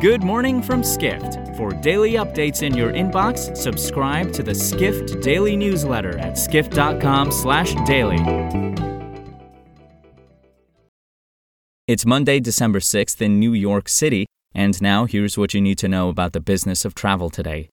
Good morning from Skift. For daily updates in your inbox, subscribe to the Skift Daily newsletter at skift.com/daily. It's Monday, December 6th in New York City, and now here's what you need to know about the business of travel today.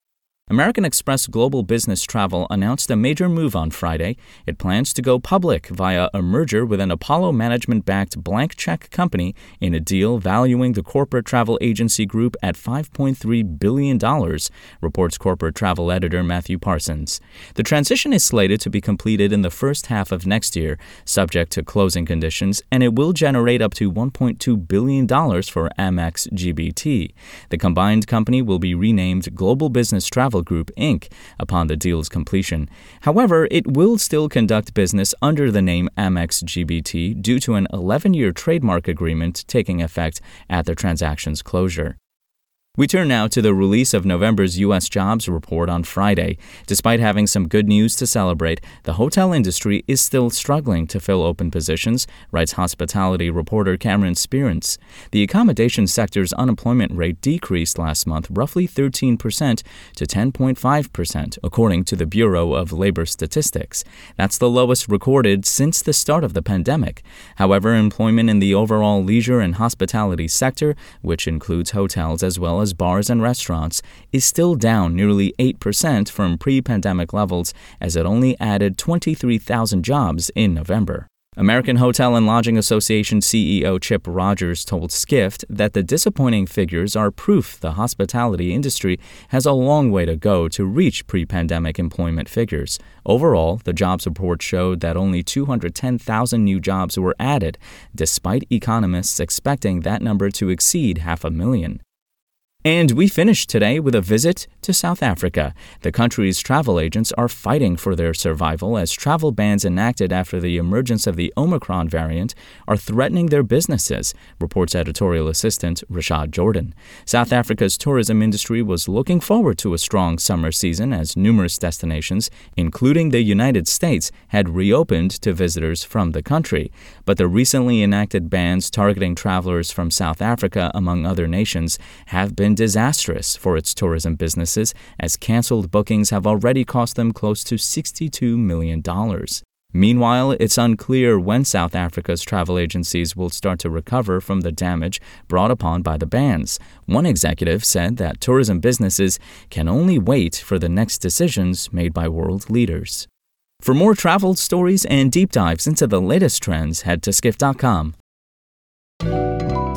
American Express Global Business Travel announced a major move on Friday. It plans to go public via a merger with an Apollo management backed blank check company in a deal valuing the corporate travel agency group at $5.3 billion, reports corporate travel editor Matthew Parsons. The transition is slated to be completed in the first half of next year, subject to closing conditions, and it will generate up to $1.2 billion for Amex GBT. The combined company will be renamed Global Business Travel Travel Group Inc. upon the deal's completion. However, it will still conduct business under the name Amex GBT due to an 11 year trademark agreement taking effect at the transaction's closure. We turn now to the release of November's U.S. jobs report on Friday. Despite having some good news to celebrate, the hotel industry is still struggling to fill open positions, writes hospitality reporter Cameron Sperance. The accommodation sector's unemployment rate decreased last month roughly 13% to 10.5%, according to the Bureau of Labor Statistics. That's the lowest recorded since the start of the pandemic. However, employment in the overall leisure and hospitality sector, which includes hotels as well as bars and restaurants, is still down nearly 8% from pre pandemic levels as it only added 23,000 jobs in November. American Hotel and Lodging Association CEO Chip Rogers told Skift that the disappointing figures are proof the hospitality industry has a long way to go to reach pre pandemic employment figures. Overall, the jobs report showed that only 210,000 new jobs were added, despite economists expecting that number to exceed half a million. And we finish today with a visit to South Africa. The country's travel agents are fighting for their survival as travel bans enacted after the emergence of the Omicron variant are threatening their businesses, reports editorial assistant Rashad Jordan. South Africa's tourism industry was looking forward to a strong summer season as numerous destinations, including the United States, had reopened to visitors from the country. But the recently enacted bans targeting travelers from South Africa, among other nations, have been disastrous for its tourism businesses, as canceled bookings have already cost them close to $62 million. Meanwhile, it's unclear when South Africa's travel agencies will start to recover from the damage brought upon by the bans. One executive said that tourism businesses can only wait for the next decisions made by world leaders. For more travel stories and deep dives into the latest trends, head to skift.com.